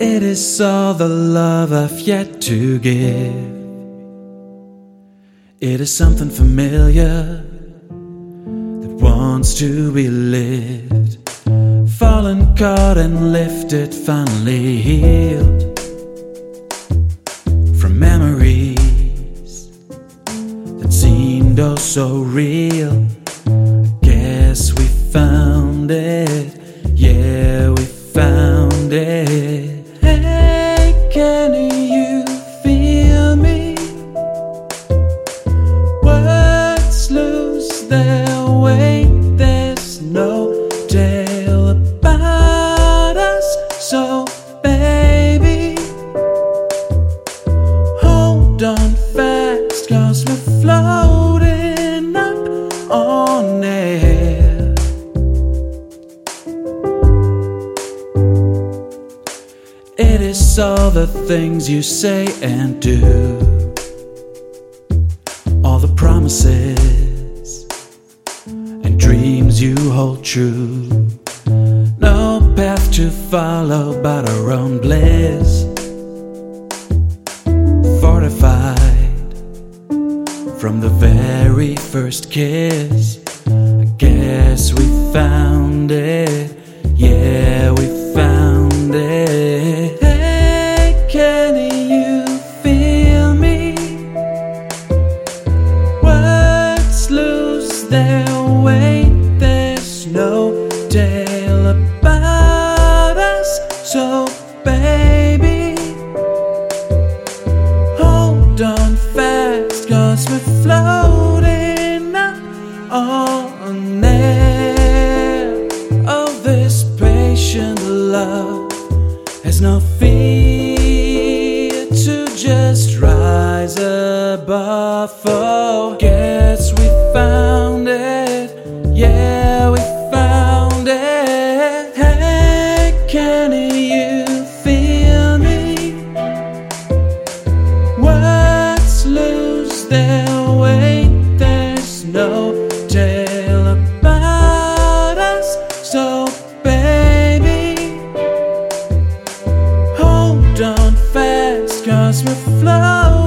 It is all the love I've yet to give. It is something familiar that wants to be lived. Fallen, caught, and lifted, finally healed from memories that seemed oh so real. Lose their. There's no tale about us. So, baby, hold on fast, cause we're floating up on air. It is all the things you say and do, all the promises dreams you hold true. No path to follow but our own bliss. Fortified from the very first kiss. I guess we found it. Yeah, we found it. Hey, can you feel me? Words lose their about us. So, baby, hold on fast, cause we're floating up on air. Oh, this patient love has no fear to just rise above. Oh, guess we weight. There's no tale about us. So, baby, hold on fast, cause we're floating.